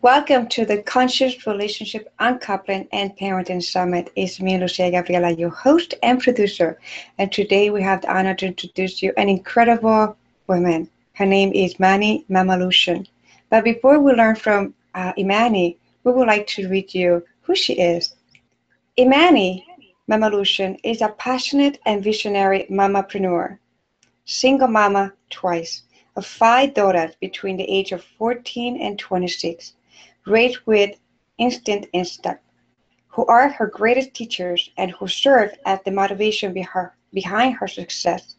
Welcome to the Conscious Relationship Uncoupling and Parenting Summit. It's me, Lucia Gabriela, your host and producer. And today we have the honor to introduce you an incredible woman. Her name is Mani Mamalution. But before we learn from uh, Imani, we would like to read you who she is. Imani Mamalution is a passionate and visionary mamapreneur, single mama twice, of five daughters between the age of 14 and 26 raised with instinct and who are her greatest teachers and who serve as the motivation behind her success.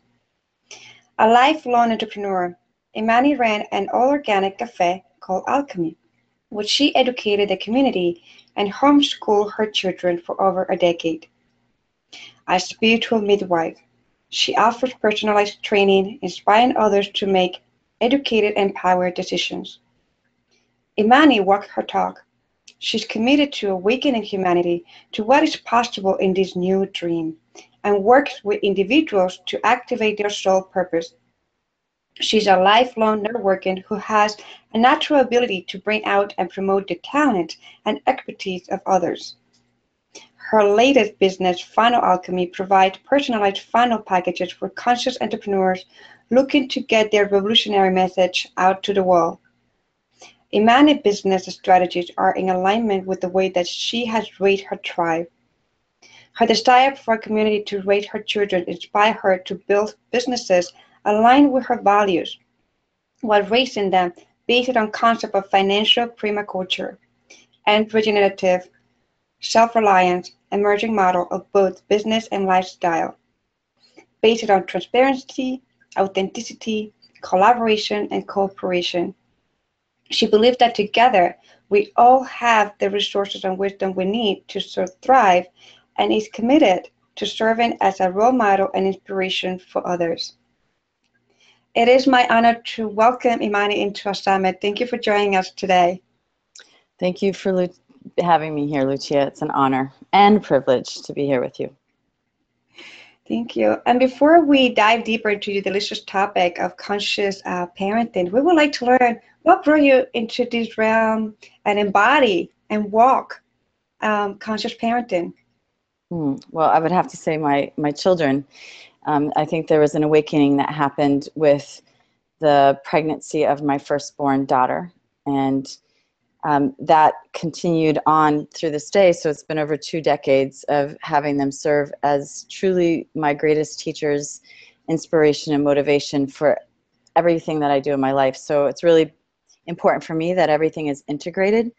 A lifelong entrepreneur, Imani ran an all-organic cafe called Alchemy, which she educated the community and homeschooled her children for over a decade. A spiritual midwife, she offers personalized training, inspiring others to make educated, empowered decisions. Imani walked her talk. She's committed to awakening humanity to what is possible in this new dream and works with individuals to activate their soul purpose. She's a lifelong networker who has a natural ability to bring out and promote the talent and expertise of others. Her latest business, Funnel Alchemy, provides personalized funnel packages for conscious entrepreneurs looking to get their revolutionary message out to the world. Imani business strategies are in alignment with the way that she has raised her tribe. Her desire for a community to raise her children inspire her to build businesses aligned with her values while raising them based on concept of financial permaculture and regenerative self-reliance emerging model of both business and lifestyle based on transparency, authenticity, collaboration, and cooperation. She believed that together we all have the resources and wisdom we need to thrive and is committed to serving as a role model and inspiration for others. It is my honor to welcome Imani into our summit. Thank you for joining us today. Thank you for having me here, Lucia. It's an honor and privilege to be here with you. Thank you. And before we dive deeper into the delicious topic of conscious uh, parenting, we would like to learn what brought you into this realm and embody and walk um, conscious parenting? Hmm. Well, I would have to say my my children. Um, I think there was an awakening that happened with the pregnancy of my firstborn daughter, and um, that continued on through this day. So it's been over two decades of having them serve as truly my greatest teachers, inspiration and motivation for everything that I do in my life. So it's really important for me that everything is integrated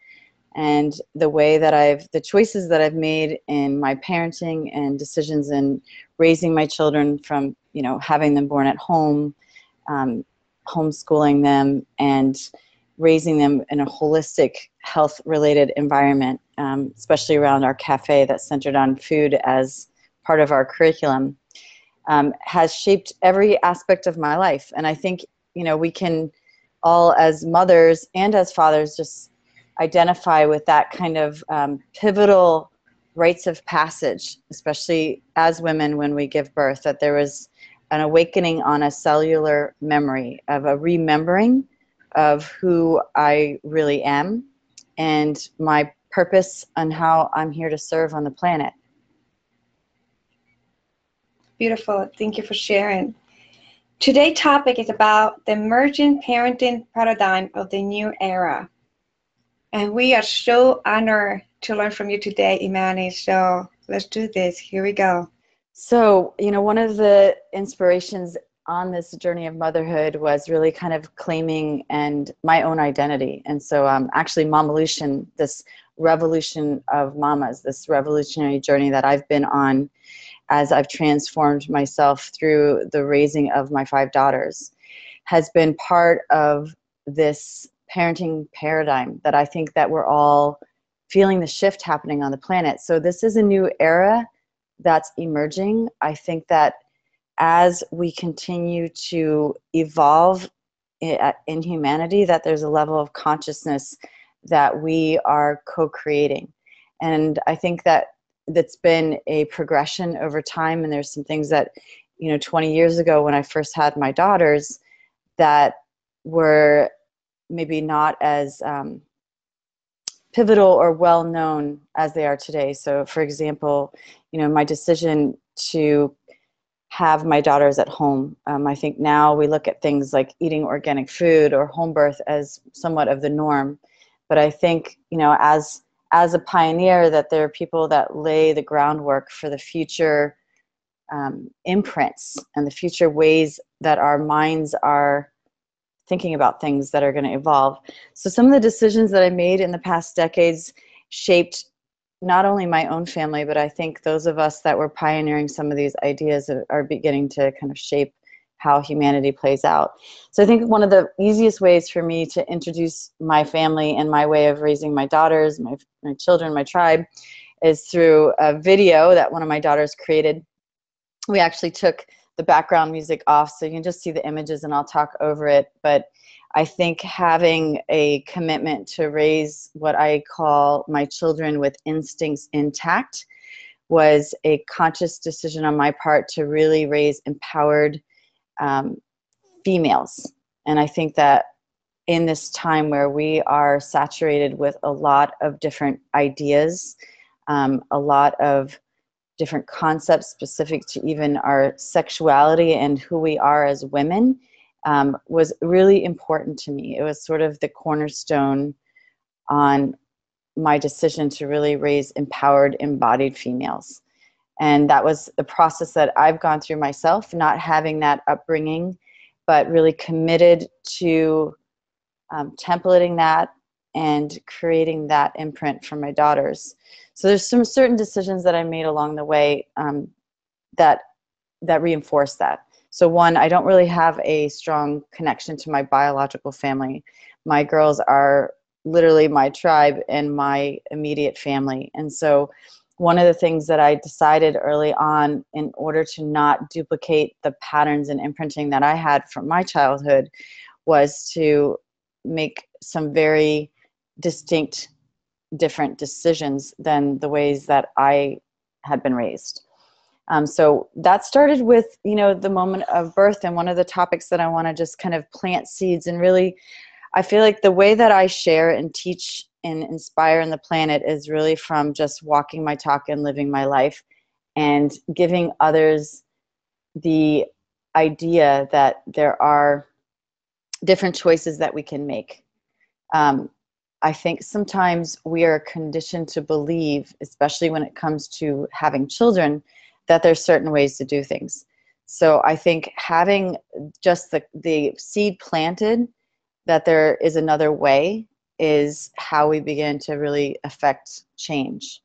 and the way that I've the choices that I've made in my parenting and decisions in raising my children from you know having them born at home um, homeschooling them and raising them in a holistic health related environment um, especially around our cafe that's centered on food as part of our curriculum um, has shaped every aspect of my life. And I think you know we can all as mothers and as fathers just identify with that kind of um, pivotal rites of passage, especially as women when we give birth, that there was an awakening on a cellular memory of a remembering of who I really am and my purpose and how I'm here to serve on the planet. Beautiful. Thank you for sharing. Today's topic is about the emerging parenting paradigm of the new era. And we are so honored to learn from you today, Imani. So let's do this. Here we go. So, you know, one of the inspirations on this journey of motherhood was really kind of claiming and my own identity. And so, um, actually, Mamalution, this revolution of mamas, this revolutionary journey that I've been on as I've transformed myself through the raising of my five daughters has been part of this parenting paradigm that I think that we're all feeling the shift happening on the planet. So this is a new era that's emerging. I think that as we continue to evolve uh, in humanity that there's a level of consciousness that we are co-creating. And I think that that's been a progression over time and there's some things that you know 20 years ago when i first had my daughters that were maybe not as um, pivotal or well known as they are today. So, for example, you know, my decision to have my daughters at home. Um, I think now we look at things like eating organic food or home birth as somewhat of the norm. But I think, you know, as as a pioneer, that there are people that lay the groundwork for the future um, imprints and the future ways that our minds are thinking about things that are going to evolve. So some of the decisions that I made in the past decades shaped not only my own family, but I think those of us that were pioneering some of these ideas are beginning to kind of shape how humanity plays out. So I think one of the easiest ways for me to introduce my family and my way of raising my daughters, my, my children, my tribe, is through a video that one of my daughters created. We actually took the background music off so you can just see the images and I'll talk over it. But I think having a commitment to raise what I call my children with instincts intact was a conscious decision on my part to really raise empowered um, females. And I think that in this time where we are saturated with a lot of different ideas, um, a lot of different concepts specific to even our sexuality and who we are as women, um, was really important to me. It was sort of the cornerstone on my decision to really raise empowered, embodied females. And that was the process that I've gone through myself, not having that upbringing, but really committed to um, templating that and creating that imprint for my daughters. So there's some certain decisions that I made along the way um, that that reinforce that. So one, I don't really have a strong connection to my biological family. My girls are literally my tribe and my immediate family. And so one of the things that I decided early on in order to not duplicate the patterns and imprinting that I had from my childhood was to make some very distinct different decisions than the ways that I had been raised. Um, so that started with, you know, the moment of birth and one of the topics that I want to just kind of plant seeds and really, I feel like the way that I share and teach and inspire in the planet is really from just walking my talk and living my life and giving others the idea that there are different choices that we can make. Um, I think sometimes we are conditioned to believe, especially when it comes to having children, that there's certain ways to do things. So I think having just the, the seed planted that there is another way is how we begin to really affect change.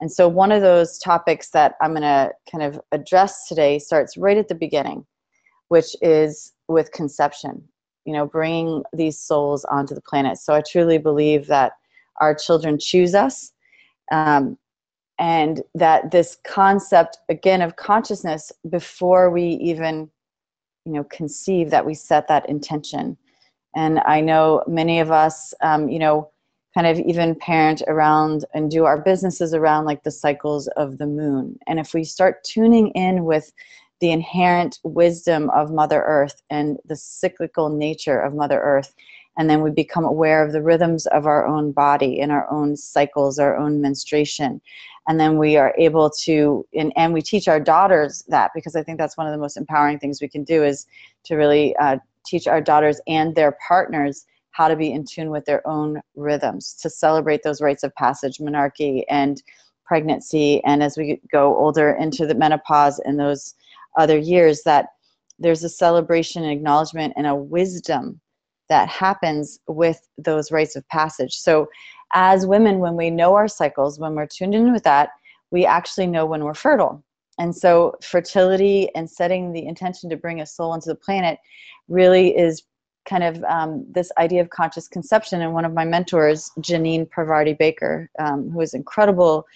And so one of those topics that I'm going to kind of address today starts right at the beginning, which is with conception, you know, bringing these souls onto the planet. So I truly believe that our children choose us. Um, and that this concept again of consciousness before we even you know conceive that we set that intention and i know many of us um, you know kind of even parent around and do our businesses around like the cycles of the moon. And if we start tuning in with the inherent wisdom of mother earth and the cyclical nature of mother earth and then we become aware of the rhythms of our own body and our own cycles our own menstruation and then we are able to and, and we teach our daughters that because i think that's one of the most empowering things we can do is to really uh, teach our daughters and their partners how to be in tune with their own rhythms to celebrate those rites of passage menarche and pregnancy and as we go older into the menopause and those other years that there's a celebration and acknowledgement and a wisdom that happens with those rites of passage so as women, when we know our cycles, when we're tuned in with that, we actually know when we're fertile. And so, fertility and setting the intention to bring a soul into the planet really is kind of um, this idea of conscious conception. And one of my mentors, Jeannine Parvati Baker, um, who is an incredible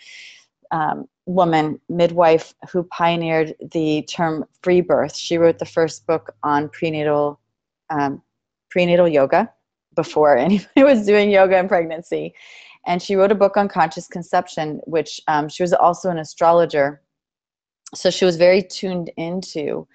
um, woman, midwife, who pioneered the term free birth. She wrote the first book on prenatal um, prenatal yoga before anybody was doing yoga and pregnancy. And she wrote a book on conscious conception, which um, she was also an astrologer. So she was very tuned into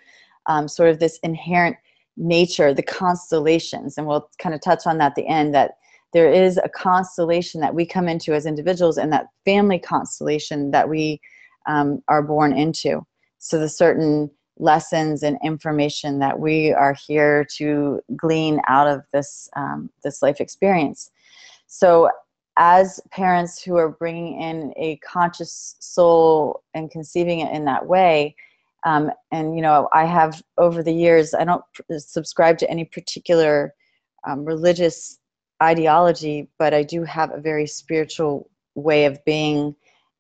um, sort of this inherent nature, the constellations, and we'll kind of touch on that at the end, that there is a constellation that we come into as individuals and that family constellation that we um, are born into. So the certain lessons and information that we are here to glean out of this um, this life experience. So as parents who are bringing in a conscious soul and conceiving it in that way, um, and you know, I have over the years, I don't subscribe to any particular um, religious ideology, but I do have a very spiritual way of being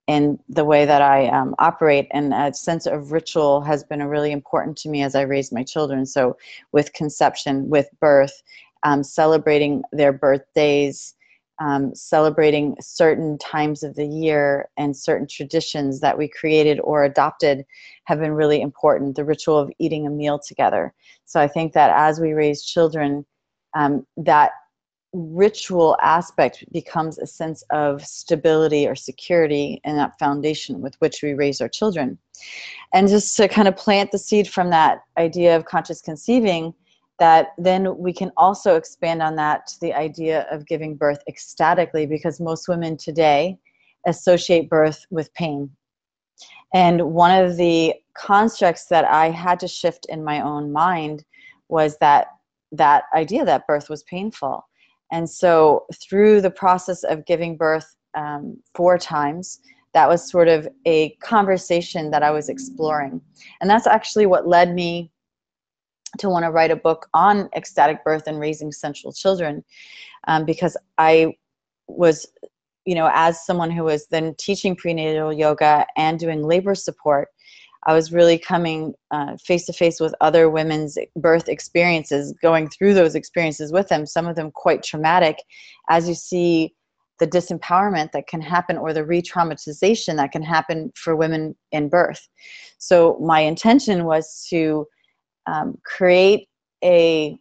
in the way that I um, operate, and a sense of ritual has been really important to me as I raise my children. So, with conception, with birth, um, celebrating their birthdays, um, celebrating certain times of the year, and certain traditions that we created or adopted have been really important. The ritual of eating a meal together. So, I think that as we raise children, um, that ritual aspect becomes a sense of stability or security in that foundation with which we raise our children. And just to kind of plant the seed from that idea of conscious conceiving, that then we can also expand on that to the idea of giving birth ecstatically because most women today associate birth with pain. And one of the constructs that I had to shift in my own mind was that that idea that birth was painful and so, through the process of giving birth um, four times, that was sort of a conversation that I was exploring. And that's actually what led me to want to write a book on ecstatic birth and raising sensual children um, because I was, you know, as someone who was then teaching prenatal yoga and doing labor support, I was really coming face to face with other women's birth experiences, going through those experiences with them, some of them quite traumatic, as you see the disempowerment that can happen or the re traumatization that can happen for women in birth. So, my intention was to um, create a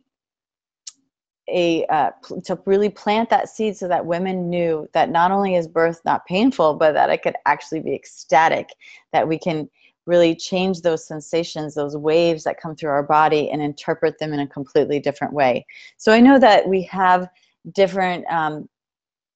a uh, to really plant that seed so that women knew that not only is birth not painful but that it could actually be ecstatic that we can really change those sensations, those waves that come through our body, and interpret them in a completely different way. So I know that we have different, um,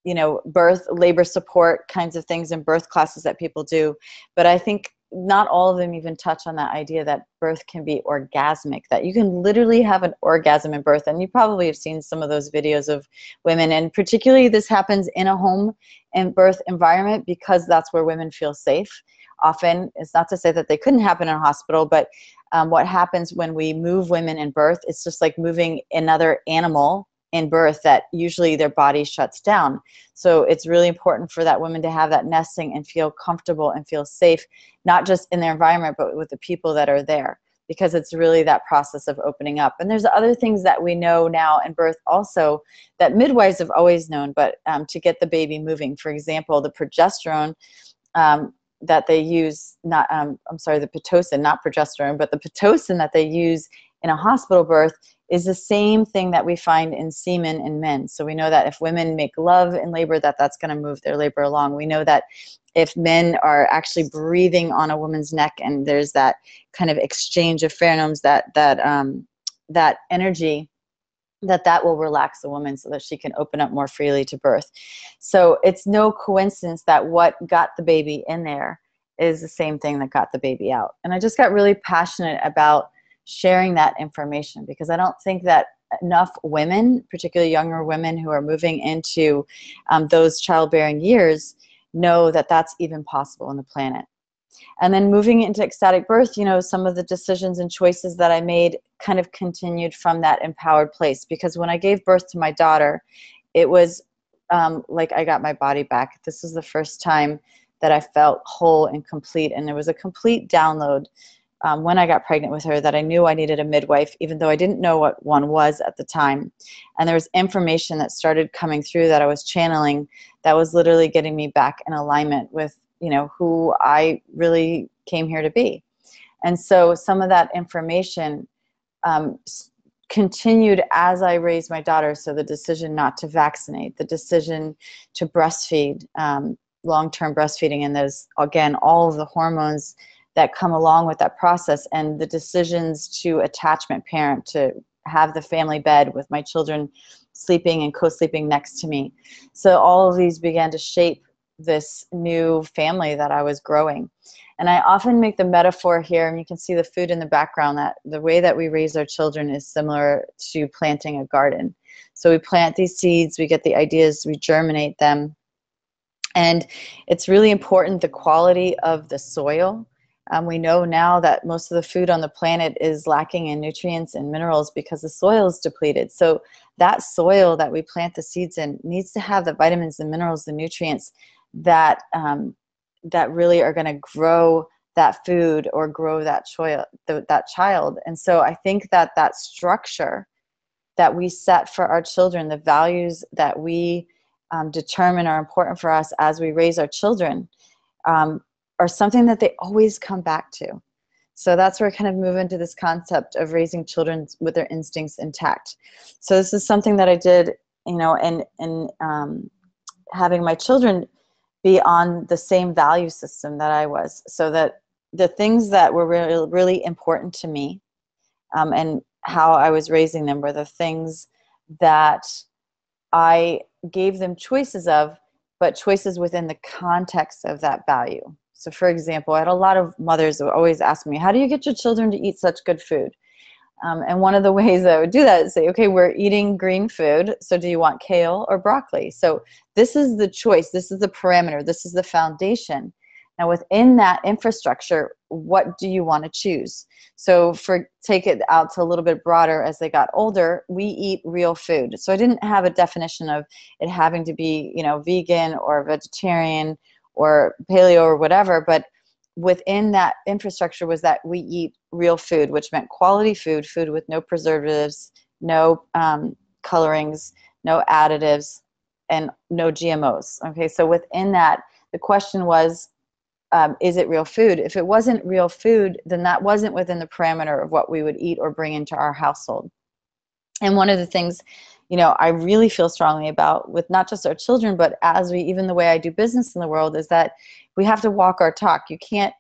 you know, birth, labor support kinds of things and birth classes that people do, but I think not all of them even touch on that idea that birth can be orgasmic, that you can literally have an orgasm in birth. And you probably have seen some of those videos of women, and particularly this happens in a home and birth environment because that's where women feel safe often. It's not to say that they couldn't happen in a hospital, but um, what happens when we move women in birth, it's just like moving another animal in birth that usually their body shuts down. So it's really important for that woman to have that nesting and feel comfortable and feel safe, not just in their environment, but with the people that are there because it's really that process of opening up. And there's other things that we know now in birth also that midwives have always known, but um, to get the baby moving, for example, the progesterone um, that they use not um, i'm sorry the pitocin not progesterone but the pitocin that they use in a hospital birth is the same thing that we find in semen in men so we know that if women make love in labor that that's going to move their labor along we know that if men are actually breathing on a woman's neck and there's that kind of exchange of pheromones that that um, that energy that that will relax the woman so that she can open up more freely to birth. So it's no coincidence that what got the baby in there is the same thing that got the baby out. And I just got really passionate about sharing that information because I don't think that enough women, particularly younger women who are moving into um, those childbearing years, know that that's even possible on the planet. And then moving into ecstatic birth, you know, some of the decisions and choices that I made kind of continued from that empowered place because when I gave birth to my daughter, it was um, like I got my body back. This was the first time that I felt whole and complete, and it was a complete download um, when I got pregnant with her that I knew I needed a midwife, even though I didn't know what one was at the time. And there was information that started coming through that I was channeling that was literally getting me back in alignment with you know who I really came here to be. And so some of that information um, continued as I raised my daughter. So the decision not to vaccinate, the decision to breastfeed, um, long-term breastfeeding, and those again all of the hormones that come along with that process, and the decisions to attachment parent to have the family bed with my children sleeping and co-sleeping next to me. So all of these began to shape this new family that I was growing. And I often make the metaphor here, and you can see the food in the background, that the way that we raise our children is similar to planting a garden. So we plant these seeds, we get the ideas, we germinate them. And it's really important the quality of the soil. Um, we know now that most of the food on the planet is lacking in nutrients and minerals because the soil is depleted. So that soil that we plant the seeds in needs to have the vitamins, the minerals, the nutrients that um, that really are going to grow that food or grow that child that child and so i think that that structure that we set for our children the values that we um, determine are important for us as we raise our children um, are something that they always come back to so that's where I kind of move into this concept of raising children with their instincts intact. So this is something that I did, you know, and and um, having my children be on the same value system that I was, so that the things that were really, really important to me um, and how I was raising them were the things that I gave them choices of, but choices within the context of that value. So, for example, I had a lot of mothers who always ask me, How do you get your children to eat such good food? Um, and one of the ways I would do that is say, okay, we're eating green food, so do you want kale or broccoli? So this is the choice, this is the parameter, this is the foundation. Now within that infrastructure, what do you want to choose? So for take it out to a little bit broader as they got older, we eat real food. So I didn't have a definition of it having to be, you know, vegan or vegetarian or paleo or whatever, but within that infrastructure was that we eat real food, which meant quality food, food with no preservatives, no um, colorings, no additives, and no GMOs. Okay, so within that, the question was, um, is it real food? If it wasn't real food, then that wasn't within the parameter of what we would eat or bring into our household. And one of the things, you know, I really feel strongly about with not just our children, but as we, even the way I do business in the world, is that we have to walk our talk. You can't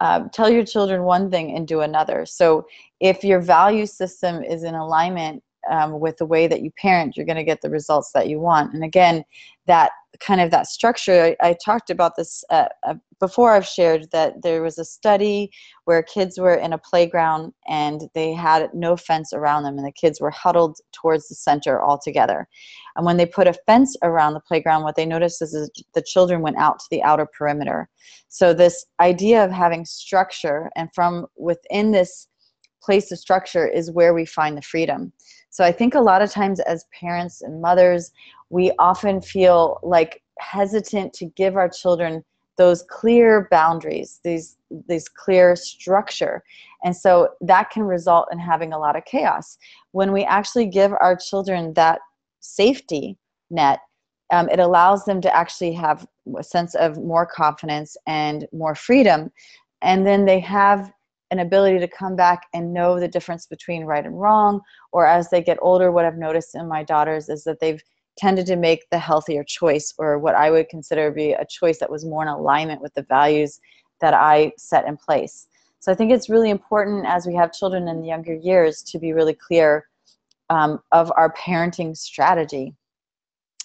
uh, tell your children one thing and do another. So if your value system is in alignment um, with the way that you parent, you're going to get the results that you want. And again, that kind of that structure, I, I talked about this uh, uh, before I've shared that there was a study where kids were in a playground and they had no fence around them and the kids were huddled towards the center all together. And when they put a fence around the playground, what they noticed is the children went out to the outer perimeter. So this idea of having structure and from within this place of structure is where we find the freedom. So I think a lot of times as parents and mothers, we often feel like hesitant to give our children those clear boundaries, these these clear structure. And so that can result in having a lot of chaos. When we actually give our children that safety net, um, it allows them to actually have a sense of more confidence and more freedom. And then they have an ability to come back and know the difference between right and wrong. Or as they get older, what I've noticed in my daughters is that they've tended to make the healthier choice or what I would consider be a choice that was more in alignment with the values that I set in place. So I think it's really important as we have children in the younger years to be really clear um, of our parenting strategy.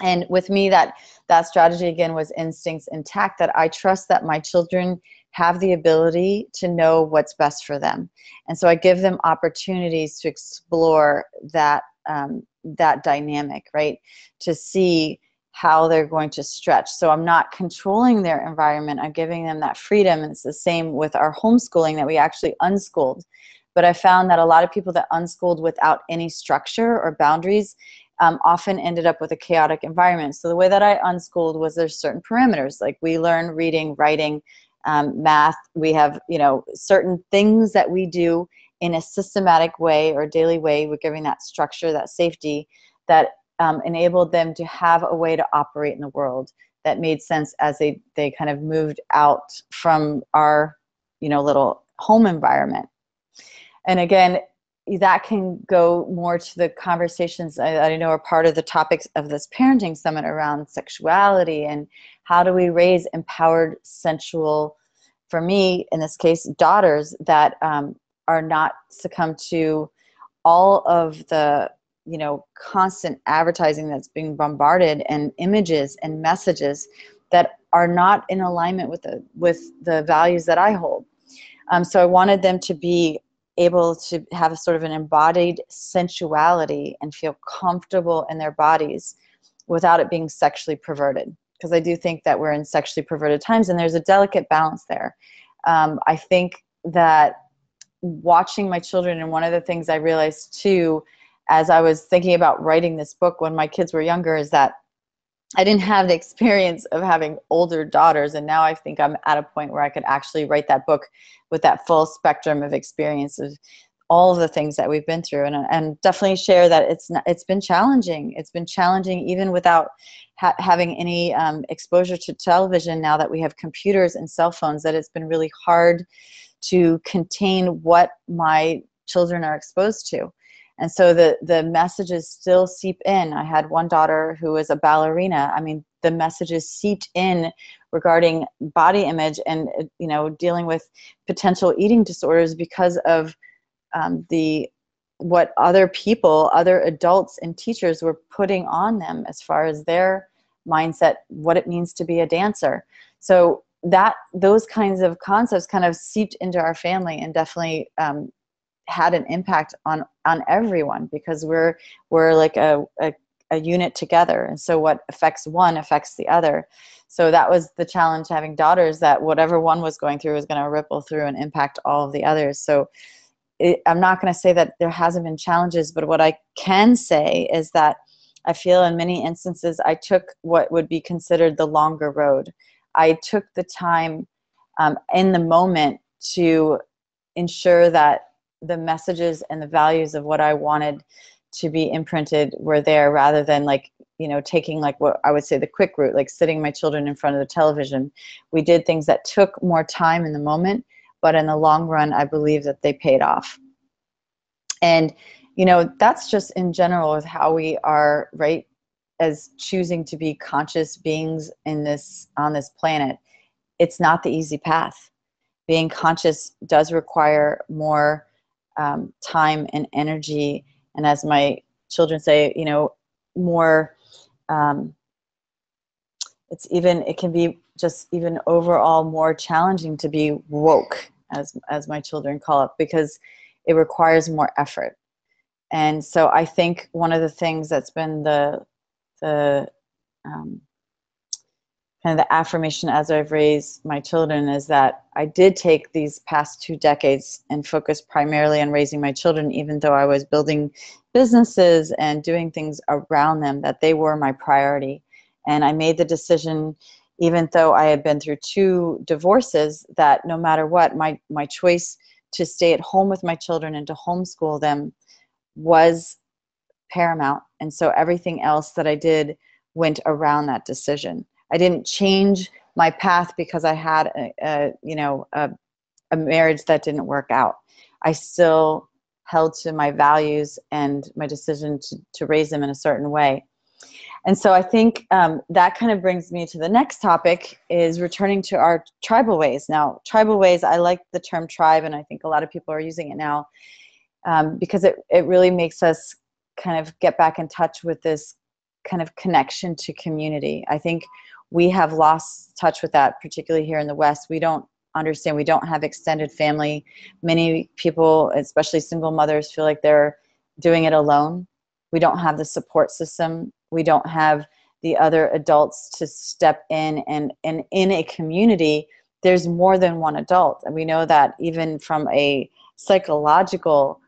And with me, that that strategy again was instincts intact. That I trust that my children have the ability to know what's best for them, and so I give them opportunities to explore that um, that dynamic, right? To see how they're going to stretch. So I'm not controlling their environment. I'm giving them that freedom. And it's the same with our homeschooling that we actually unschooled. But I found that a lot of people that unschooled without any structure or boundaries um, often ended up with a chaotic environment. So the way that I unschooled was there's certain parameters, like we learn reading, writing, um, math. We have you know certain things that we do in a systematic way or daily way. We're giving that structure, that safety, that um, enabled them to have a way to operate in the world that made sense as they they kind of moved out from our you know little home environment. And again, that can go more to the conversations that I know are part of the topics of this parenting summit around sexuality and how do we raise empowered sensual for me in this case daughters that um, are not succumb to all of the you know constant advertising that's being bombarded and images and messages that are not in alignment with the with the values that I hold. Um, so I wanted them to be able to have a sort of an embodied sensuality and feel comfortable in their bodies without it being sexually perverted. Because I do think that we're in sexually perverted times, and there's a delicate balance there. Um, I think that watching my children, and one of the things I realized too, as I was thinking about writing this book when my kids were younger, is that I didn't have the experience of having older daughters, and now I think I'm at a point where I could actually write that book with that full spectrum of experience of all of the things that we've been through, and and definitely share that it's not, it's been challenging. It's been challenging even without ha- having any um, exposure to television. Now that we have computers and cell phones, that it's been really hard to contain what my children are exposed to and so the the messages still seep in. I had one daughter who was a ballerina. I mean the messages seeped in regarding body image and you know dealing with potential eating disorders because of um, the what other people other adults and teachers were putting on them as far as their mindset what it means to be a dancer. So that those kinds of concepts kind of seeped into our family and definitely um, had an impact on on everyone because we're we're like a, a, a unit together. And so what affects one affects the other. So that was the challenge having daughters that whatever one was going through was going to ripple through and impact all of the others. So it, i'm not going to say that there hasn't been challenges but what i can say is that i feel in many instances i took what would be considered the longer road. I took the time um, in the moment to ensure that the messages and the values of what I wanted to be imprinted were there rather than like you know taking like what i would say the quick route like sitting my children in front of the television. We did things that took more time in the moment but in the long run i believe that they paid off. And you know that's just in general with how we are right as choosing to be conscious beings in this on this planet. It's not the easy path. Being conscious does require more um, time and energy. And as my children say you know more um, it's even it can be just even overall more challenging to be woke as as my children call it because it requires more effort. And so i think one of the things that's been the the um, kind of the affirmation as I've raised my children is that I did take these past two decades and focus primarily on raising my children, even though I was building businesses and doing things around them, that they were my priority. And I made the decision, even though I had been through two divorces, that no matter what, my, my choice to stay at home with my children and to homeschool them was paramount. And so everything else that I did went around that decision. I didn't change my path because I had a, a you know a, a marriage that didn't work out. I still held to my values and my decision to, to raise them in a certain way. And so I think um, that kind of brings me to the next topic is returning to our tribal ways. Now, tribal ways, I like the term tribe, and I think a lot of people are using it now um, because it, it really makes us kind of get back in touch with this kind of connection to community. I think we have lost touch with that, particularly here in the West. We don't understand, we don't have extended family. Many people, especially single mothers, feel like they're doing it alone. We don't have the support system. We don't have the other adults to step in and, and in a community there's more than one adult and we know that even from a psychological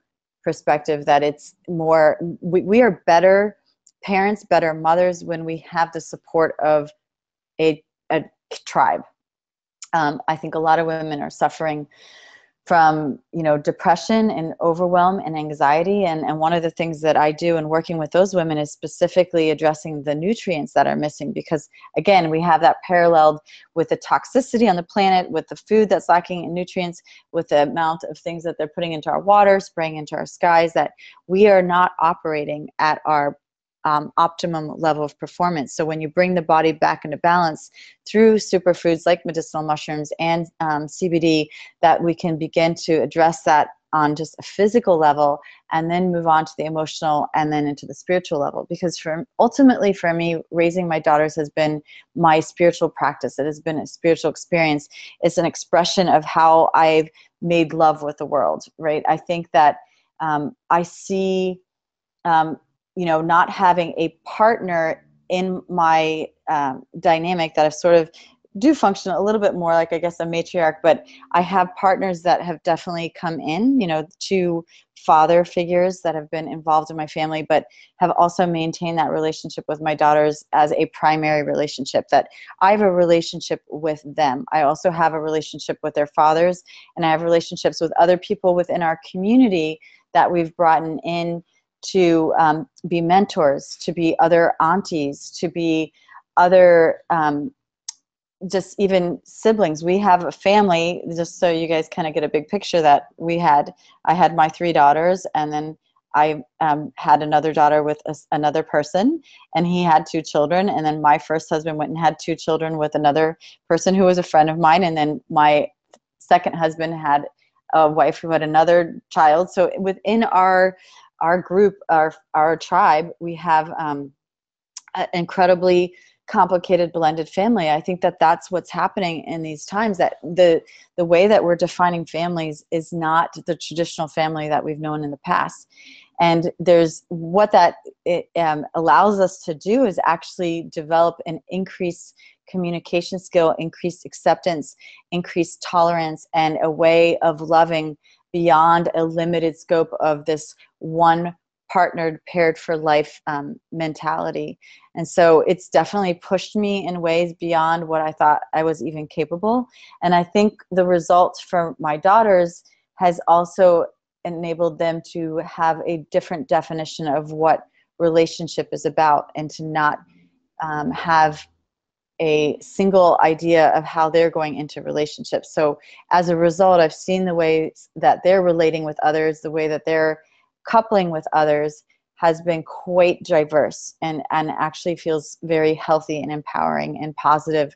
perspective that it's more we, we are better parents better mothers when we have the support of a, a tribe. Um, I think a lot of women are suffering from you know depression and overwhelm and anxiety and, and one of the things that i do in working with those women is specifically addressing the nutrients that are missing because again we have that paralleled with the toxicity on the planet with the food that's lacking in nutrients with the amount of things that they're putting into our water spraying into our skies that we are not operating at our um, optimum level of performance. So when you bring the body back into balance through superfoods like medicinal mushrooms and um, CBD, that we can begin to address that on just a physical level and then move on to the emotional and then into the spiritual level. Because for ultimately for me raising my daughters has been my spiritual practice. It has been a spiritual experience. It's an expression of how i've made love with the world right? I think that um, i see um, you know not having a partner in my um, dynamic that I've sort of do function a little bit more like I guess a matriarch, but I have partners that have definitely come in, you know, two father figures that have been involved in my family, but have also maintained that relationship with my daughters as a primary relationship. That I have a relationship with them. I also have a relationship with their fathers, and I have relationships with other people within our community that we've brought in to um, be mentors, to be other aunties, to be other um, just even siblings. We have a family just so you guys kind of get a big picture that we had i had my three daughters and then i um, had another daughter with a, another person and he had two children and then my first husband went and had two children with another person who was a friend of mine and then my second husband had a wife who had another child. So within our our group our our tribe we have um, incredibly complicated blended family. I think that that's what's happening in these times that the the way that we're defining families is not the traditional family that we've known in the past. And there's what that it, um, allows us to do is actually develop an increased communication skill increased acceptance increased tolerance and a way of loving beyond a limited scope of this one partnered, paired for life um, mentality. And so it's definitely pushed me in ways beyond what I thought I was even capable. And I think the results for my daughters has also enabled them to have a different definition of what relationship is about and to not um, have a single idea of how they're going into relationships. So as a result, I've seen the ways that they're relating with others, the way that they're coupling with others has been quite diverse and, and actually feels very healthy and empowering and positive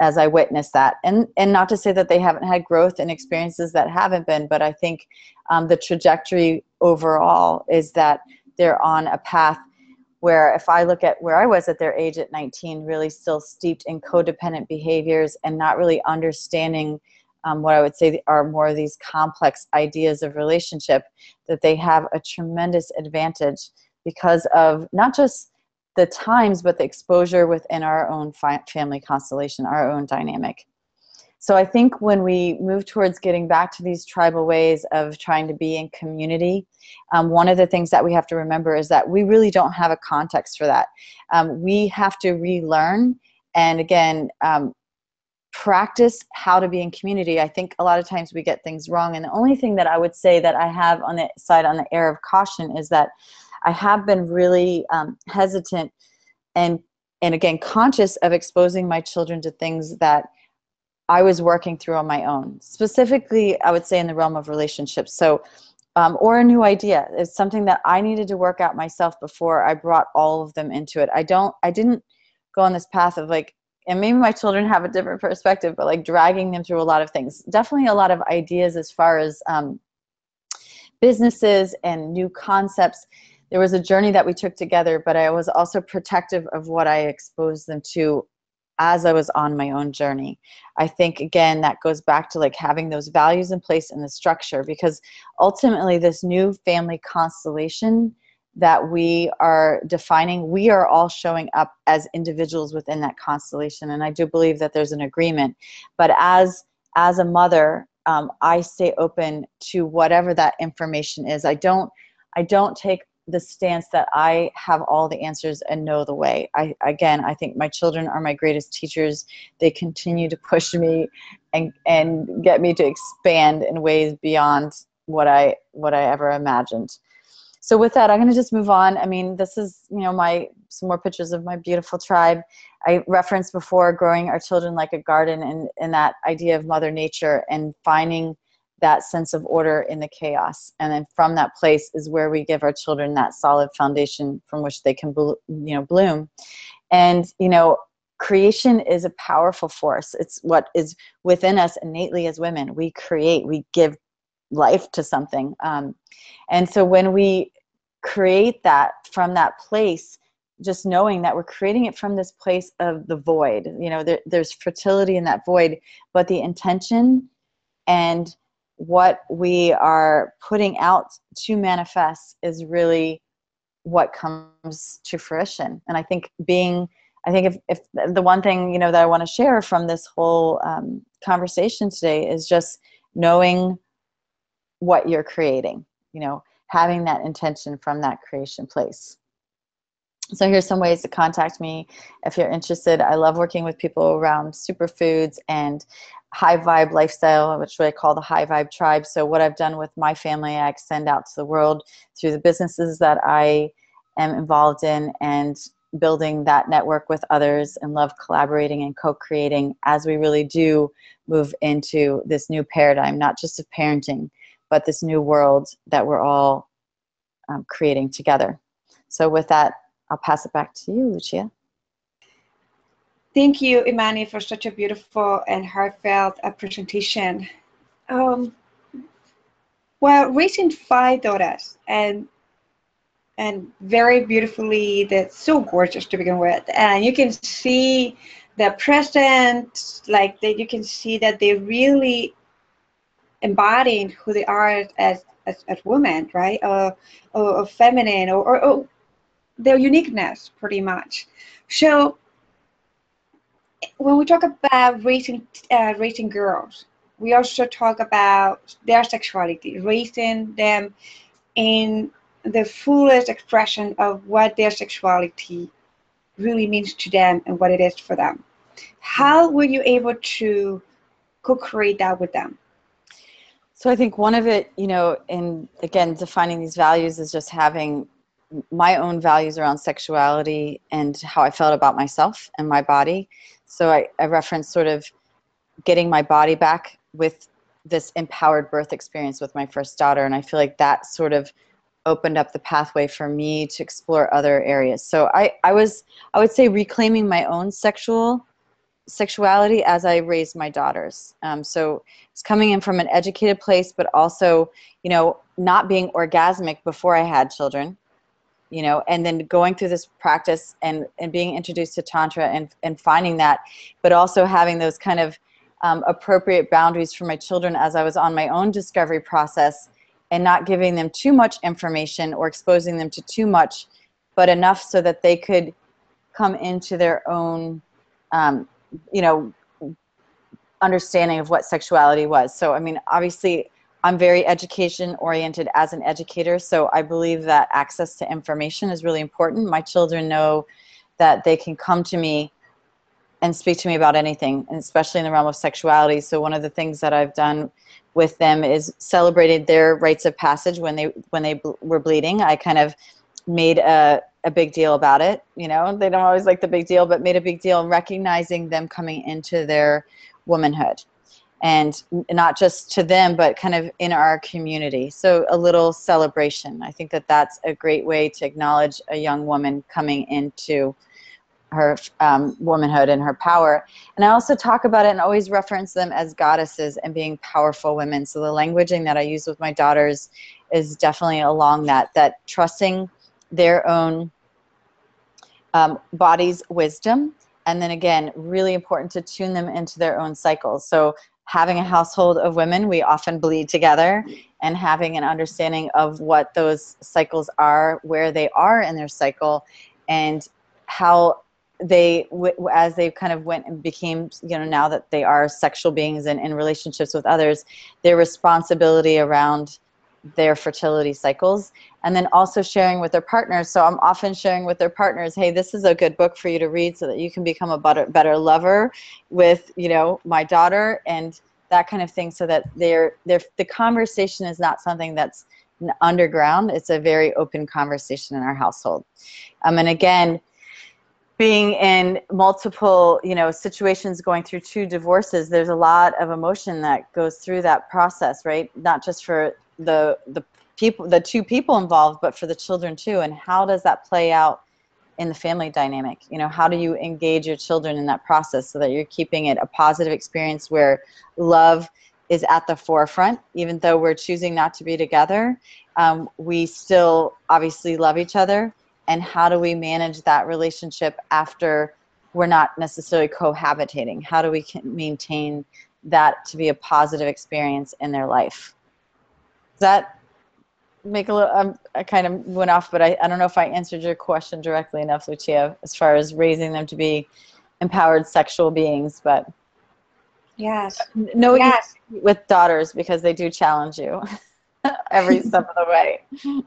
as I witness that. And, and not to say that they haven't had growth and experiences that haven't been, but I think um, the trajectory overall is that they're on a path where if I look at where I was at their age at 19, really still steeped in codependent behaviors and not really understanding um, what I would say are more of these complex ideas of relationship, that they have a tremendous advantage because of not just the times, but the exposure within our own family constellation, our own dynamic. So I think when we move towards getting back to these tribal ways of trying to be in community, um, one of the things that we have to remember is that we really don't have a context for that. Um, we have to relearn and again um, practice how to be in community. I think a lot of times we get things wrong. And the only thing that I would say that I have on the side on the air of caution is that I have been really um, hesitant and and again conscious of exposing my children to things that I was working through on my own. Specifically, I would say in the realm of relationships. So um, or a new idea. It's something that I needed to work out myself before I brought all of them into it. I don't I didn't go on this path of like and maybe my children have a different perspective, but like dragging them through a lot of things. Definitely a lot of ideas as far as um, businesses and new concepts. There was a journey that we took together, but I was also protective of what I exposed them to as I was on my own journey. I think again that goes back to like having those values in place in the structure because ultimately this new family constellation that we are defining, we are all showing up as individuals within that constellation. And I do believe that there's an agreement. But as as a mother, um, I stay open to whatever that information is. I don't I don't take the stance that I have all the answers and know the way. I again, I think my children are my greatest teachers. They continue to push me and and get me to expand in ways beyond what I what I ever imagined so with that, I'm going to just move on. I mean, this is, you know, my some more pictures of my beautiful tribe. I referenced before growing our children like a garden and, and that idea of Mother Nature and finding that sense of order in the chaos. And then from that place is where we give our children that solid foundation from which they can, you know, bloom. And, you know, creation is a powerful force. It's what is within us innately as women. We create, we give life to something. Um, and so when we create that from that place, just knowing that we're creating it from this place of the void, you know, there, there's fertility in that void, but the intention and what we are putting out to manifest is really what comes to fruition. And I think being, I think if, if the one thing, you know, that I want to share from this whole um, conversation today is just knowing what you're creating, you know, having that intention from that creation place. So here's some ways to contact me if you're interested. I love working with people around superfoods and high vibe lifestyle, which I call the high vibe tribe. So what I've done with my family, I extend out to the world through the businesses that I am involved in and building that network with others and love collaborating and co-creating as we really do move into this new paradigm, not just of parenting, but this new world that we're all um, creating together. So with that, I'll pass it back to you, Lucia. Thank you, Imani, for such a beautiful and heartfelt uh, presentation. Um, well, raising five daughters and and very beautifully, that's so gorgeous to begin with, and you can see the present, like that. You can see that they really embodying who they are as as, as women, right? Or, or, or feminine, or, or, or their uniqueness, pretty much. So when we talk about raising uh, raising girls, we also talk about their sexuality, raising them in the fullest expression of what their sexuality really means to them and what it is for them. How were you able to co-create that with them? So I think one of it, you know, in again defining these values is just having my own values around sexuality and how I felt about myself and my body. So I, I referenced sort of getting my body back with this empowered birth experience with my first daughter. And I feel like that sort of opened up the pathway for me to explore other areas. So I, I was, I would say reclaiming my own sexual sexuality as I raised my daughters. Um, so it's coming in from an educated place, but also, you know, not being orgasmic before I had children you know and then going through this practice and and being introduced to tantra and and finding that but also having those kind of um, appropriate boundaries for my children as i was on my own discovery process and not giving them too much information or exposing them to too much but enough so that they could come into their own um, you know understanding of what sexuality was so i mean obviously I'm very education oriented as an educator, so I believe that access to information is really important. My children know that they can come to me and speak to me about anything, and especially in the realm of sexuality. So one of the things that I've done with them is celebrated their rites of passage when they when they were bleeding. I kind of made a a big deal about it. You know, they don't always like the big deal, but made a big deal in recognizing them coming into their womanhood. And not just to them but kind of in our community. So a little celebration. I think that that's a great way to acknowledge a young woman coming into her um, womanhood and her power. And i also talk about it and always reference them as goddesses and being powerful women. So the languaging that i use with my daughters is definitely along that that trusting their own um, body's wisdom. And then again really important to tune them into their own cycles. So having a household of women, we often bleed together, and having an understanding of what those cycles are, where they are in their cycle, and how they as they kind of went and became you know now that they are sexual beings and in relationships with others their responsibility around their fertility cycles and then also sharing with their partners. So i'm often sharing with their partners hey this is a good book for you to read so that you can become a better, better lover with you know my daughter and that kind of thing so that they're, they're the conversation is not something that's underground. It's a very open conversation in our household. Um, and again being in multiple you know situations going through two divorces there's a lot of emotion that goes through that process right? Not just for the the people the two people involved but for the children too and how does that play out in the family dynamic you know how do you engage your children in that process so that you're keeping it a positive experience where love is at the forefront, even though we're choosing not to be together. Um, we still obviously love each other. And how do we manage that relationship after we're not necessarily cohabitating? How do we maintain that to be a positive experience in their life? Does that make a little, um, I kind of went off, but I, I don't know if I answered your question directly enough, Lucia, as far as raising them to be empowered sexual beings, but. Yes. No, yes. with daughters because they do challenge you every step of the way.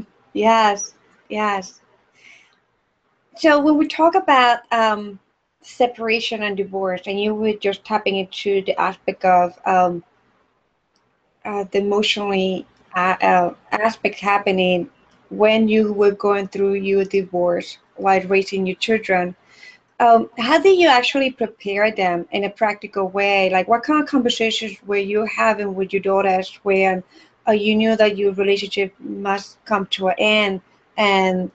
Yes, yes. So when we talk about um, separation and divorce, and you were just tapping into the aspect of um, uh, the emotionally uh, uh, aspect happening when you were going through your divorce while raising your children. Um, how did you actually prepare them in a practical way? Like, what kind of conversations were you having with your daughters when uh, you knew that your relationship must come to an end, and,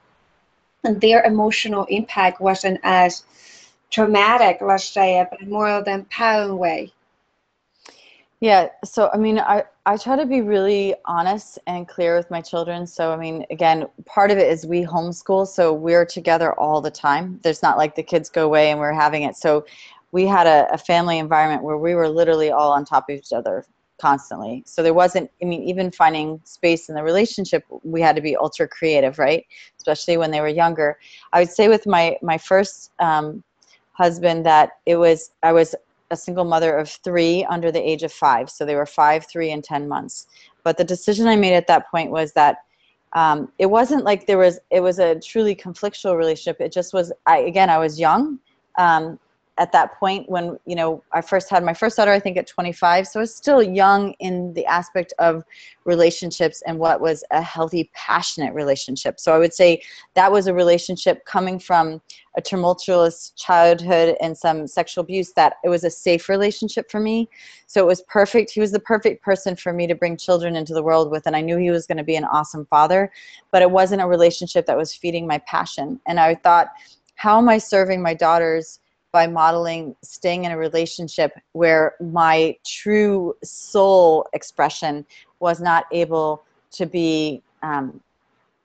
and their emotional impact wasn't as traumatic, let's say, but more of an empowering way? Yeah, so I mean, I, I try to be really honest and clear with my children. So, I mean, again, part of it is we homeschool, so we're together all the time. There's not like the kids go away and we're having it. So, we had a, a family environment where we were literally all on top of each other constantly. So, there wasn't, I mean, even finding space in the relationship, we had to be ultra creative, right? Especially when they were younger. I would say with my, my first um, husband that it was, I was a single mother of three under the age of five. So they were five, three, and 10 months. But the decision I made at that point was that um, it wasn't like there was, it was a truly conflictual relationship. It just was, I, again, I was young. Um, at that point when you know I first had my first daughter I think at 25 so I was still young in the aspect of relationships and what was a healthy passionate relationship. So I would say that was a relationship coming from a tumultuous childhood and some sexual abuse that it was a safe relationship for me. So it was perfect. He was the perfect person for me to bring children into the world with and I knew he was going to be an awesome father but it wasn't a relationship that was feeding my passion. And I thought how am I serving my daughters by modeling staying in a relationship where my true soul expression was not able to be um,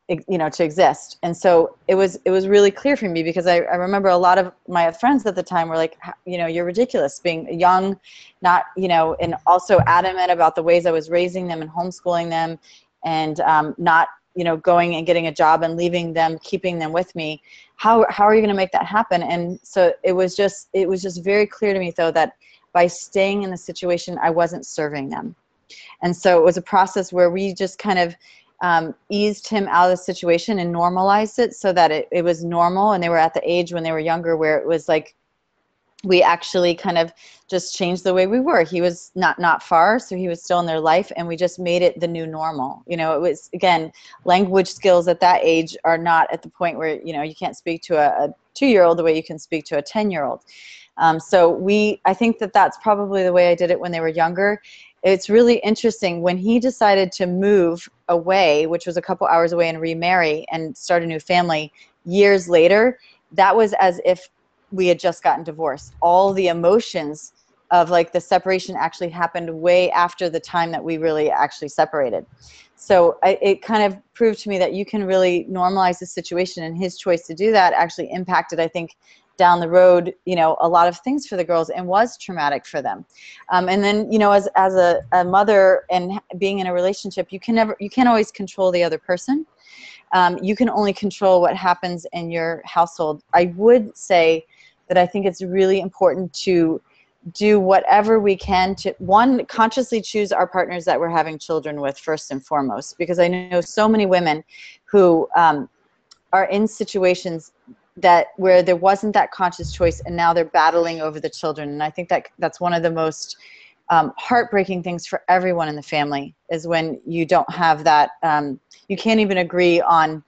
you know to exist. And so it was it was really clear for me because I, I remember a lot of my friends at the time were like you know you're ridiculous being young not you know and also adamant about the ways i was raising them and homeschooling them and um, not you know going and getting a job and leaving them keeping them with me how how are you going to make that happen? And so it was just it was just very clear to me though that by staying in the situation i wasn't serving them. And so it was a process where we just kind of um, eased him out of the situation and normalized it so that it, it was normal. And they were at the age when they were younger where it was like we actually kind of just changed the way we were. He was not not far, so he was still in their life, and we just made it the new normal. You know, it was again language skills at that age are not at the point where you know you can't speak to a, a two-year-old the way you can speak to a ten-year-old. Um, so we, I think that that's probably the way I did it when they were younger. It's really interesting when he decided to move away, which was a couple hours away, and remarry and start a new family. Years later, that was as if we had just gotten divorced. All the emotions of like the separation actually happened way after the time that we really actually separated. So I, it kind of proved to me that you can really normalize the situation, and his choice to do that actually impacted, I think, down the road, you know, a lot of things for the girls and was traumatic for them. Um, and then, you know, as, as a, a mother and being in a relationship, you can never, you can't always control the other person. Um, you can only control what happens in your household. I would say that I think it's really important to do whatever we can to one consciously choose our partners that we're having children with first and foremost because i know so many women who um, are in situations that where there wasn't that conscious choice and now they're battling over the children. And i think that that's one of the most um, heartbreaking things for everyone in the family is when you don't have that um, you can't even agree on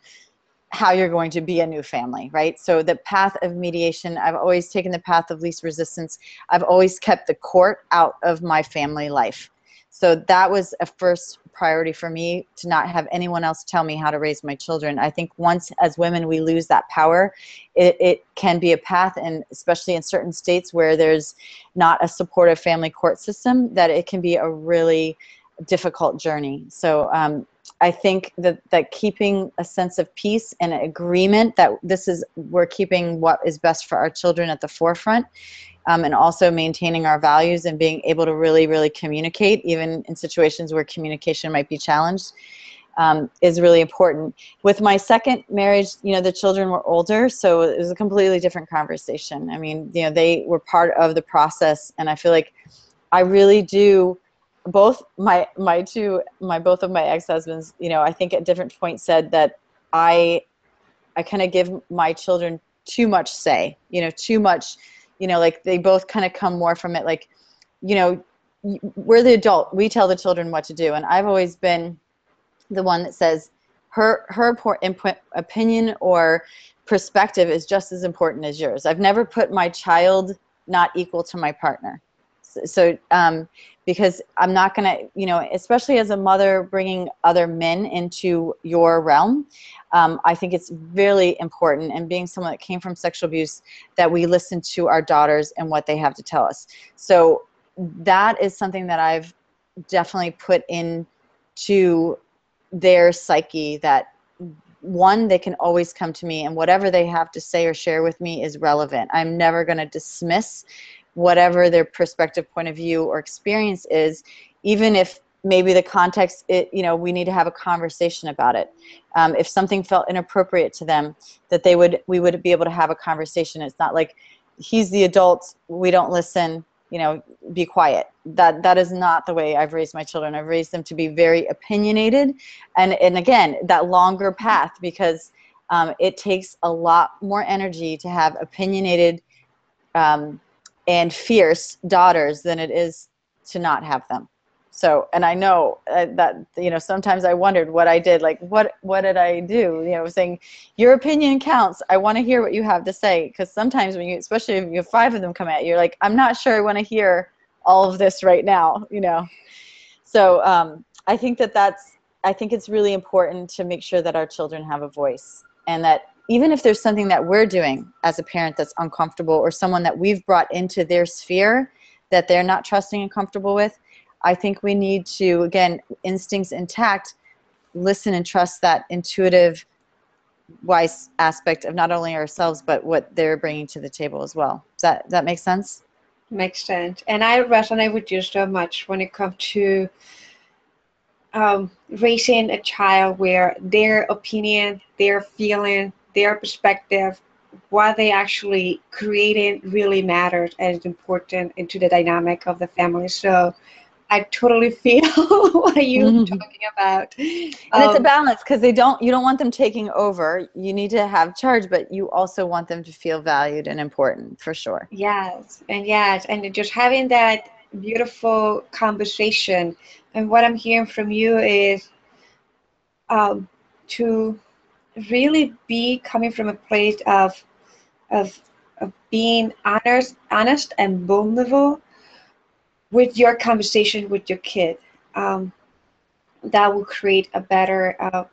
how you're going to be a new family, right? So the path of mediation, I've always taken the path of least resistance. I've always kept the court out of my family life. so that was a first priority for me to not have anyone else tell me how to raise my children i think once as women we lose that power it, it can be a path and especially in certain states where there's not a supportive family court system that it can be a really difficult journey so um, I think that that keeping a sense of peace and agreement that this is we're keeping what is best for our children at the forefront, um, and also maintaining our values and being able to really really communicate even in situations where communication might be challenged. Um, is really important. With my second marriage, you know, the children were older, so it was a completely different conversation. I mean, you know, they were part of the process, and I feel like I really do both my my two my both of my ex-husbands you know i think at different points said that i i kind of give my children too much say you know too much you know like they both kind of come more from it like you know we're the adult we tell the children what to do. And i've always been the one that says her her input opinion or perspective is just as important as yours. I've never put my child not equal to my partner so um, because i'm not going to you know especially as a mother bringing other men into your realm um, i think it's really important and being someone that came from sexual abuse that we listen to our daughters and what they have to tell us. So that is something that i've definitely put into their psyche that one they can always come to me and whatever they have to say or share with me is relevant. I'm never going to dismiss whatever their perspective point of view or experience is even if maybe the context it you know we need to have a conversation about it. Um, if something felt inappropriate to them that they would we would be able to have a conversation. It's not like he's the adult we don't listen you know be quiet. That that is not the way i've raised my children. I've raised them to be very opinionated. And and again that longer path because um, it takes a lot more energy to have opinionated um, and fierce daughters than it is to not have them. So and i know uh, that you know sometimes i wondered what i did like what what did i do? You know saying your opinion counts. I want to hear what you have to say. Because sometimes when you especially if you have five of them come at you you're like i'm not sure i want to hear all of this right now you know? So um, i think that that's i think it's really important to make sure that our children have a voice and that even if there's something that we're doing as a parent that's uncomfortable or someone that we've brought into their sphere that they're not trusting and comfortable with, I think we need to, again, instincts intact, listen and trust that intuitive, wise aspect of not only ourselves, but what they're bringing to the table as well. Does that, does that make sense? Makes sense. And I resonate with you so much when it comes to um, raising a child where their opinion, their feeling, their perspective, what they actually creating really matters and is important into the dynamic of the family. So I totally feel what you're mm-hmm. talking about. And um, it's a um, balance because they don't you don't want them taking over. You need to have charge, but you also want them to feel valued and important for sure. Yes, and yes, and just having that beautiful conversation. And what I'm hearing from you is um, to really be coming from a place of of of being honest honest and vulnerable with your conversation with your kid. Um, that will create a better uh,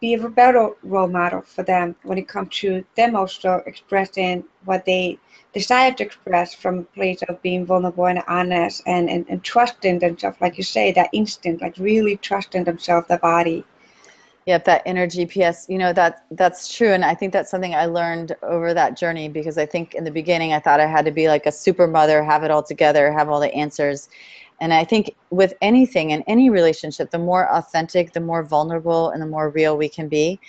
be a better role model for them when it comes to them also expressing what they desire to express from a place of being vulnerable and honest and, and, and trusting themselves. Like you say that instinct like really trusting themselves the body Yep, that inner GPS. You know that that's true, and I think that's something I learned over that journey because I think in the beginning I thought I had to be like a super mother, have it all together, have all the answers, and I think with anything in any relationship, the more authentic, the more vulnerable, and the more real we can be.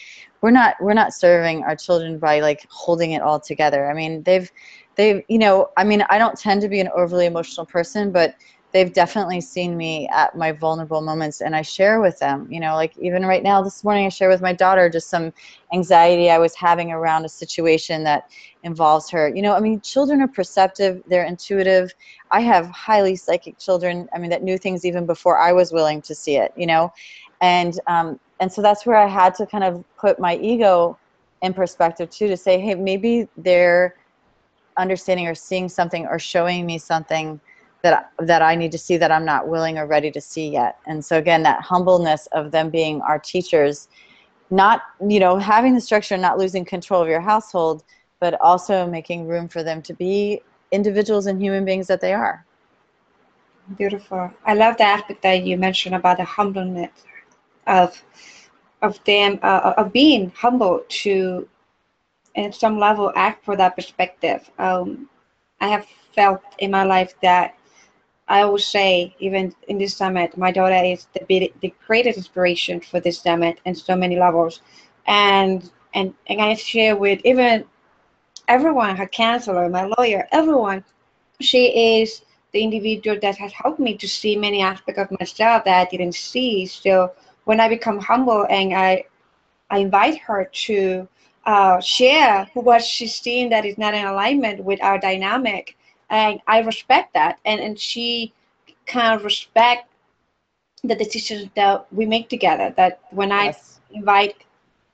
We're not we're not serving our children by like holding it all together. I mean, they've they've you know I mean I don't tend to be an overly emotional person, but they've definitely seen me at my vulnerable moments and I share with them. You know, like even right now this morning I share with my daughter just some anxiety I was having around a situation that involves her. You know, I mean, children are perceptive, they're intuitive. I have highly psychic children, I mean, that knew things even before I was willing to see it, you know. And um and so that's where I had to kind of put my ego in perspective too to say, hey, maybe they're understanding or seeing something or showing me something that that I need to see that I'm not willing or ready to see yet. And so again, that humbleness of them being our teachers, not you know having the structure, not losing control of your household, but also making room for them to be individuals and human beings that they are. Beautiful. I love the aspect that you mentioned about the humbleness of of them uh, of being humble to, in some level, act for that perspective. Um, I have felt in my life that I will say, even in this summit, my daughter is the, the greatest inspiration for this summit and so many levels. And, and, and I share with even everyone, her counselor, my lawyer, everyone, she is the individual that has helped me to see many aspects of myself that I didn't see. So when I become humble and I, I invite her to uh, share what she's seeing that is not in alignment with our dynamic, and I respect that, and and she kind of respect the decisions that we make together. That when yes. I invite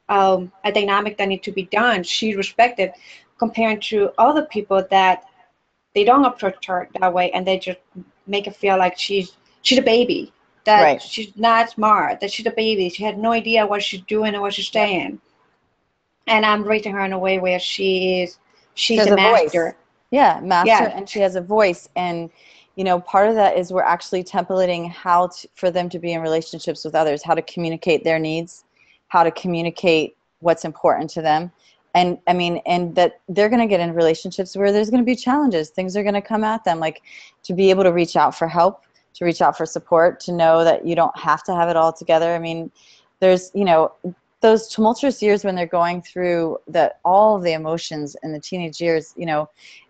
um, a dynamic that need to be done, she respected, compared to other people that they don't approach her that way, and they just make her feel like she's she's a baby, that right. she's not smart, that she's a baby, she had no idea what she's doing or what she's saying. And I'm raising her in a way where she is she's a, a master. Yeah, master, yeah. and she has a voice. And you know, part of that is we're actually templating how to, for them to be in relationships with others, how to communicate their needs, how to communicate what's important to them. And I mean, and that they're going to get in relationships where there's going to be challenges. Things are going to come at them. Like to be able to reach out for help, to reach out for support, to know that you don't have to have it all together. I mean, there's, you know, those tumultuous years when they're going through the all of the emotions in the teenage years you know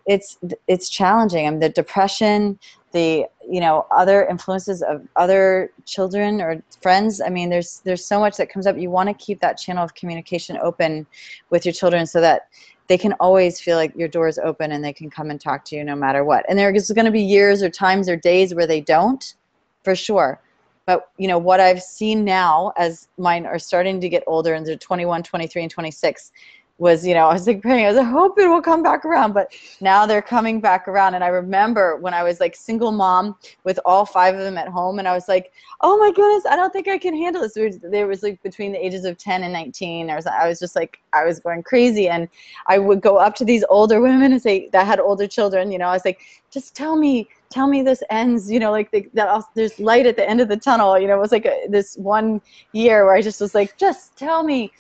it's it's challenging. I mean, the depression the you know other influences of other children or friends. I mean there's there's so much that comes up. You want to keep that channel of communication open with your children so that they can always feel like your door is open and they can come and talk to you no matter what. And there's going to be years or times or days where they don't for sure but you know what I've seen now as mine are starting to get older and they're 21, 23, and 26 was you know I was like praying. I was like hope it will come back around. But now they're coming back around. And I remember when I was like single mom with all five of them at home and I was like oh my goodness I don't think I can handle this. There was like between the ages of 10 and 19 or I was just like I was going crazy. And I would go up to these older women and say that had older children you know I was like just tell me tell me this ends you know like the, that there's light at the end of the tunnel you know it was like a, this one year where i just was like just tell me.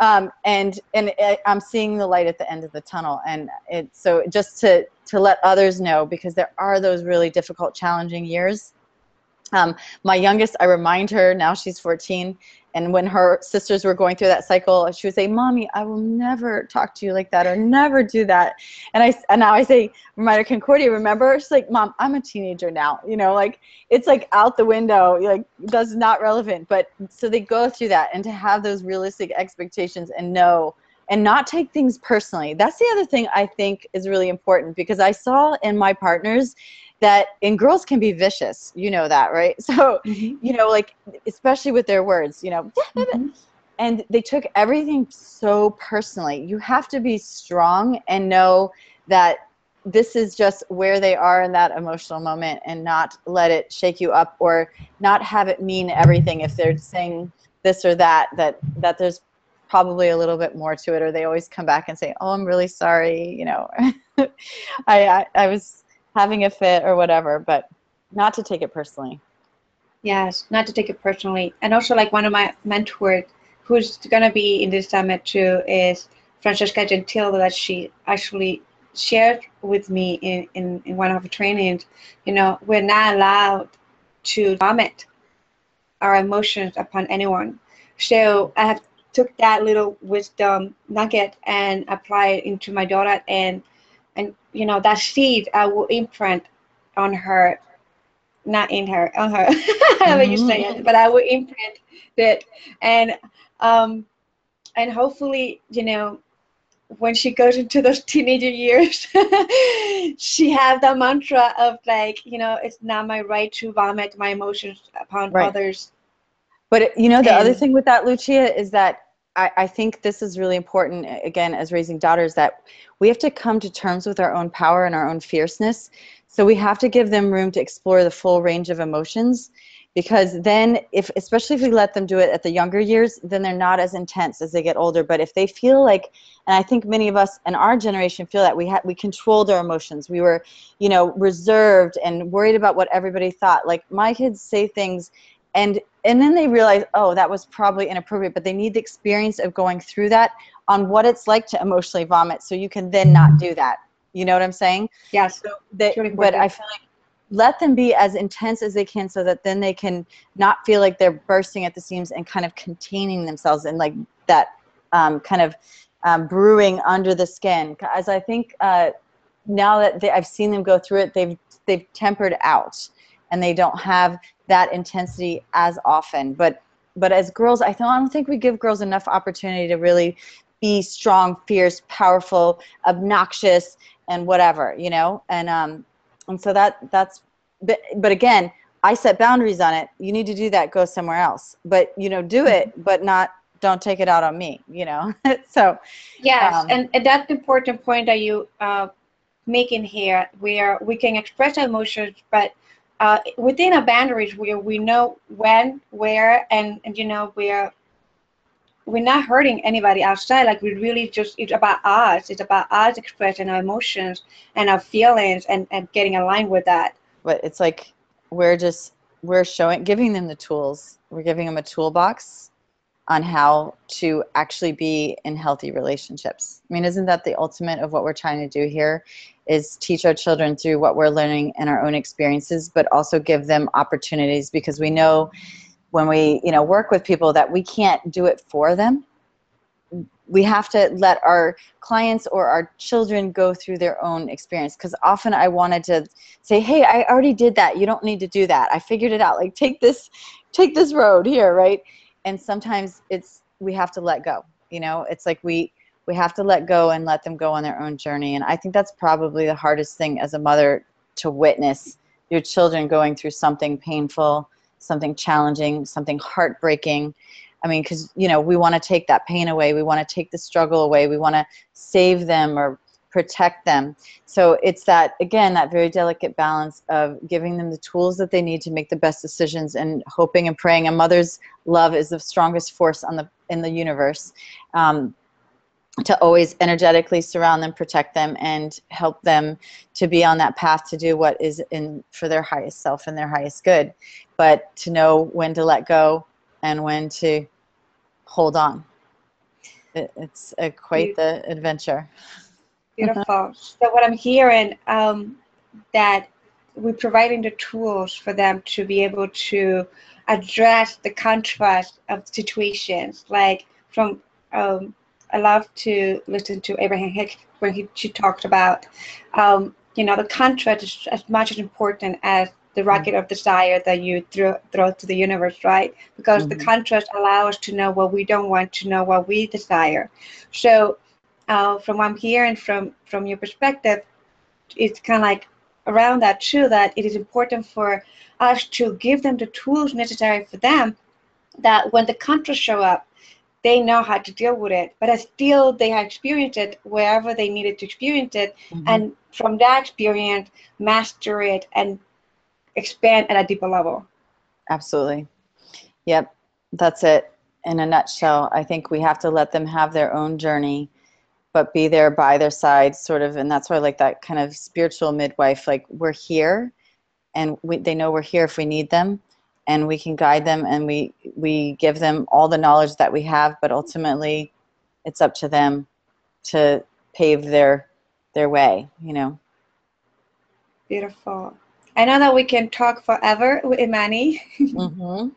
Um, and and i'm seeing the light at the end of the tunnel. And it so just to to let others know because there are those really difficult challenging years um, my youngest i remind her now she's 14 and when her sisters were going through that cycle, she would say, "Mommy, I will never talk to you like that, or never do that." And I and now I say, "Reminder Concordia, remember?" She's like, "Mom, I'm a teenager now. You know, like it's like out the window. Like that's not relevant." But so they go through that, and to have those realistic expectations and know and not take things personally. That's the other thing I think is really important because I saw in my partners that and girls can be vicious you know that right so mm-hmm. you know like especially with their words you know mm-hmm. and they took everything so personally you have to be strong and know that this is just where they are in that emotional moment and not let it shake you up or not have it mean everything if they're saying this or that that that there's probably a little bit more to it or they always come back and say oh i'm really sorry you know I, I i was having a fit or whatever, but not to take it personally. Yes, not to take it personally. And also, like one of my mentors who's going to be in this summit too is Francesca Gentille that she actually shared with me in, in, in one of her trainings. You know, we're not allowed to vomit our emotions upon anyone. So I have took that little wisdom nugget and applied it into my daughter and and you know that seed I will imprint on her, not in her, on her, mm-hmm. you say it, but I will imprint it, and um, and hopefully you know when she goes into those teenager years, she have the mantra of like, you know, it's not my right to vomit my emotions upon right. others. But you know, the and, other thing with that, Lucia, is that I, I think this is really important, again, as raising daughters, that we have to come to terms with our own power and our own fierceness. So we have to give them room to explore the full range of emotions because then if especially if we let them do it at the younger years then they're not as intense as they get older. But if they feel like and i think many of us in our generation feel that we had we controlled our emotions. We were you know reserved and worried about what everybody thought. Like my kids say things and and then they realize oh that was probably inappropriate but they need the experience of going through that on what it's like to emotionally vomit so you can then not do that. You know what i'm saying? Yes. So they, but i feel like let them be as intense as they can so that then they can not feel like they're bursting at the seams and kind of containing themselves and like that um, kind of um, brewing under the skin. As i think uh, now that they, i've seen them go through it they've they've tempered out and they don't have that intensity as often. But but as girls i don't, think we give girls enough opportunity to really be strong fierce powerful obnoxious and whatever you know? And um and so that that's but, but again i set boundaries on it. You need to do that. Go somewhere else. But you know do it mm-hmm. but not don't take it out on me you know? So yes um, and, and that's the important point that you uh, making here. Where we can express emotions but uh, within a boundaries where we know when where and, and you know we're we're not hurting anybody outside. Like we really just it's about us. It's about us expressing our emotions and our feelings and, and getting aligned with that. But it's like we're just we're showing giving them the tools. We're giving them a toolbox on how to actually be in healthy relationships. I mean, isn't that the ultimate of what we're trying to do here? Is teach our children through what we're learning and our own experiences, but also give them opportunities because we know when we you know work with people that we can't do it for them. We have to let our clients or our children go through their own experience because often i wanted to say hey i already did that. You don't need to do that. I figured it out. Like take this take this road here right and sometimes it's we have to let go you know it's like we we have to let go and let them go on their own journey and i think that's probably the hardest thing as a mother to witness your children going through something painful something challenging, something heartbreaking. I mean, because, you know, we want to take that pain away. We want to take the struggle away. We want to save them or protect them. So it's that, again, that very delicate balance of giving them the tools that they need to make the best decisions and hoping and praying. A mother's love is the strongest force on the in the universe. Um, to always energetically surround them, protect them, and help them to be on that path to do what is in for their highest self and their highest good. But to know when to let go and when to hold on. It, it's a, quite the adventure. Beautiful. so what I'm hearing um, that we're providing the tools for them to be able to address the contrast of situations, like from um, I love to listen to Abraham Hicks when he she talked about, um, you know, the contrast is as much as important as the mm-hmm. rocket of desire that you throw throw to the universe, right? Because mm-hmm. the contrast allows us to know what we don't want to know what we desire. So, uh, from what I'm hearing from from your perspective, it's kind of like around that too. That it is important for us to give them the tools necessary for them. That when the contrast show up, they know how to deal with it. But still, they have experienced it wherever they needed to experience it, mm-hmm. and from that experience, master it and expand at a deeper level. Absolutely. Yep, that's it in a nutshell. I think we have to let them have their own journey, but be there by their side, sort of. And that's why I like that kind of spiritual midwife. Like we're here, and we, they know we're here if we need them and we can guide them and we we give them all the knowledge that we have but ultimately it's up to them to pave their their way you know beautiful i know that we can talk forever with imani mm-hmm.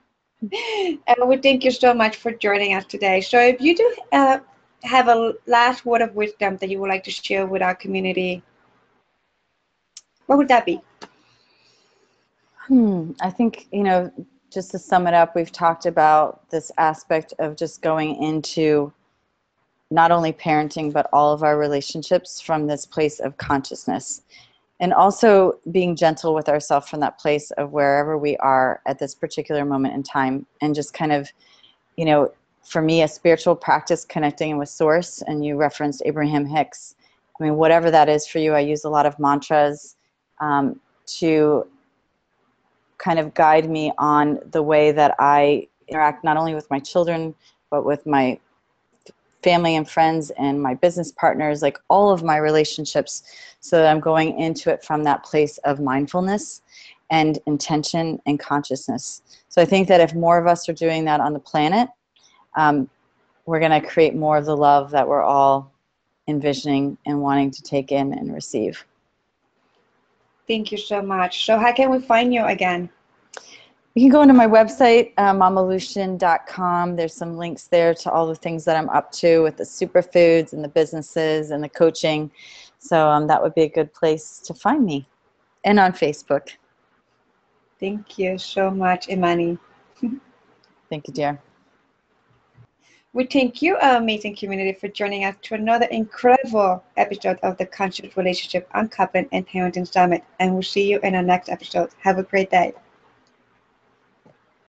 and we thank you so much for joining us today so if you do uh, have a last word of wisdom that you would like to share with our community what would that be Hmm. I think, you know, just to sum it up, we've talked about this aspect of just going into not only parenting, but all of our relationships from this place of consciousness. And also being gentle with ourselves from that place of wherever we are at this particular moment in time. And just kind of, you know, for me, a spiritual practice connecting with Source, and you referenced Abraham Hicks. I mean, whatever that is for you, I use a lot of mantras. Um, to kind of guide me on the way that I interact not only with my children, but with my family and friends and my business partners, like all of my relationships, so that I'm going into it from that place of mindfulness and intention and consciousness. So I think that if more of us are doing that on the planet, um, we're going to create more of the love that we're all envisioning and wanting to take in and receive. Thank you so much. So how can we find you again? You can go into my website, uh, mamalution.com. There's some links there to all the things that I'm up to with the superfoods and the businesses and the coaching. So um, that would be a good place to find me. And on Facebook. Thank you so much, Imani. Thank you, dear. We thank you, our amazing community, for joining us to another incredible episode of the Conscious Relationship Uncoupling and Parenting Summit. And we'll see you in our next episode. Have a great day.